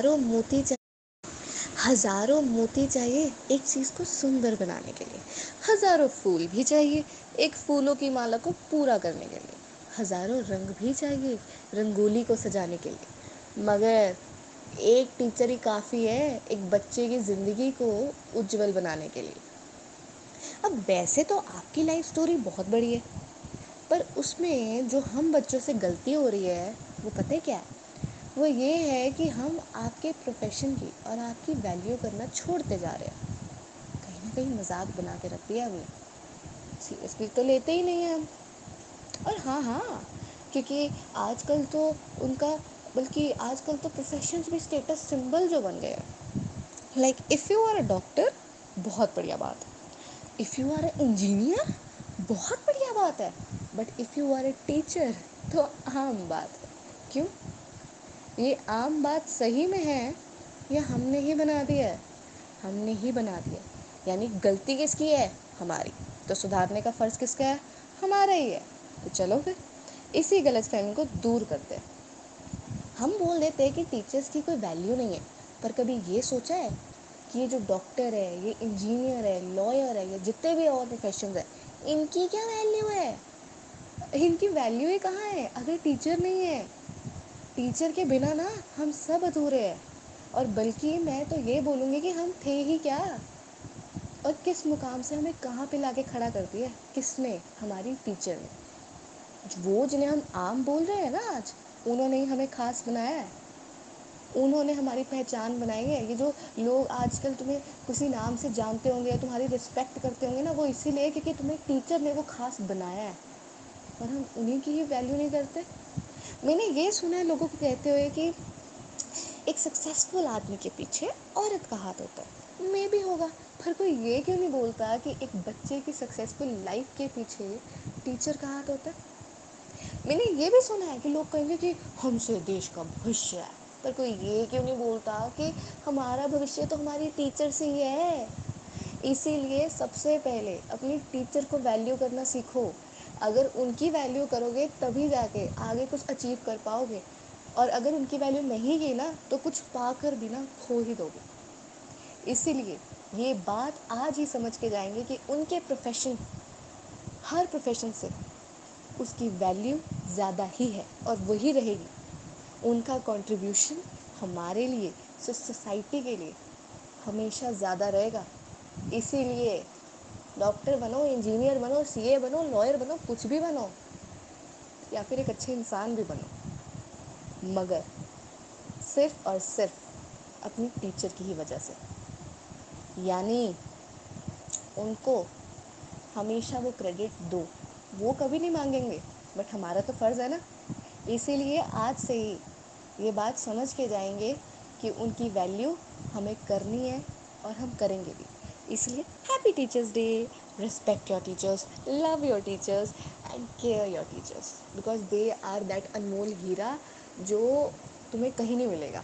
हज़ारों मोती हज़ारों मोती चाहिए एक चीज़ को सुंदर बनाने के लिए। हज़ारों फूल भी चाहिए एक फूलों की माला को पूरा करने के लिए। हज़ारों रंग भी चाहिए रंगोली को सजाने के लिए। मगर एक टीचर ही काफ़ी है एक बच्चे की ज़िंदगी को उज्जवल बनाने के लिए। अब वैसे तो आपकी लाइफ स्टोरी बहुत बड़ी है, पर उसमें जो हम बच्चों से गलती हो रही है, वो पता है क्या है? वो ये है कि हम आपके प्रोफेशन की और आपकी वैल्यू करना छोड़ते जा रहे हैं। कहीं ना कहीं मज़ाक बना के रख दिया हमने। सीरियसली तो लेते ही नहीं हैं हम। और हाँ हाँ क्योंकि आजकल तो उनका, बल्कि आजकल तो प्रोफेशन भी स्टेटस सिंबल जो बन गए like if you are a doctor बहुत बढ़िया बात है। If you are a engineer बहुत बढ़िया बात है। But if you are a teacher तो आम बात है। क्यों? ये आम बात सही में है या हमने ही बना दिया है? हमने ही बना दिया। यानी गलती किसकी है? हमारी। तो सुधारने का फ़र्ज़ किसका है? हमारा ही है। तो चलो फिर, इसी गलत फहमी को दूर करते हैं। हम बोल देते हैं कि टीचर्स की कोई वैल्यू नहीं है, पर कभी ये सोचा है कि ये जो डॉक्टर है, ये इंजीनियर है लॉयर है, ये जितने भी और प्रोफेशन है, इनकी क्या वैल्यू है? इनकी वैल्यू ही कहाँ है? अगर टीचर नहीं है टीचर के बिना ना हम सब अधूरे हैं। और बल्कि मैं तो ये बोलूँगी कि हम थे ही क्या? और किस मुकाम से हमें कहाँ पे लाके खड़ा कर दिया? किसने? हमारी टीचर ने। वो जिन्हें हम आम बोल रहे हैं ना आज, उन्होंने ही हमें खास बनाया है। उन्होंने हमारी पहचान बनाई है। ये जो लोग आजकल तुम्हें किसी नाम से जानते होंगे या तुम्हारी रिस्पेक्ट करते होंगे ना, वो इसीलिए क्योंकि तुम्हें टीचर ने वो खास बनाया है। और हम उन्हीं की ही वैल्यू नहीं करते। मैंने ये सुना है, लोगों को कहते हुए कि एक सक्सेसफुल आदमी के पीछे औरत का हाथ होता है। मे भी होगा, पर कोई ये क्यों नहीं बोलता कि एक बच्चे की सक्सेसफुल लाइफ के पीछे टीचर का हाथ होता है? मैंने ये भी सुना है कि लोग कहेंगे कि हमसे देश का भविष्य है, पर कोई ये क्यों नहीं बोलता कि हमारा भविष्य तो हमारी टीचर से ही है। इसीलिए सबसे पहले अपनी टीचर को वैल्यू करना सीखो। अगर उनकी वैल्यू करोगे तभी जाके आगे कुछ अचीव कर पाओगे। और अगर उनकी वैल्यू नहीं की ना तो कुछ पाकर भी ना खो ही दोगे। इसीलिए ये बात आज ही समझ के जाएँगे कि उनके प्रोफेशन हर प्रोफेशन से उसकी वैल्यू ज़्यादा ही है और वही रहेगी। उनका कंट्रीब्यूशन हमारे लिए सोसाइटी के लिए हमेशा ज़्यादा रहेगा। इसीलिए डॉक्टर बनो, इंजीनियर बनो, सीए बनो, लॉयर बनो, कुछ भी बनो, या फिर एक अच्छे इंसान भी बनो। मगर सिर्फ़ और सिर्फ़ अपनी टीचर की ही वजह से। यानी उनको हमेशा वो क्रेडिट दो। वो कभी नहीं मांगेंगे बट हमारा तो फ़र्ज़ है ना। इसीलिए आज से ही ये बात समझ के जाएँगे कि उनकी वैल्यू हमें करनी है और हम करेंगे भी। इसलिए happy teachers day respect your teachers love your teachers and care your teachers because they are that अनमोल हीरा जो तुम्हें कहीं नहीं मिलेगा।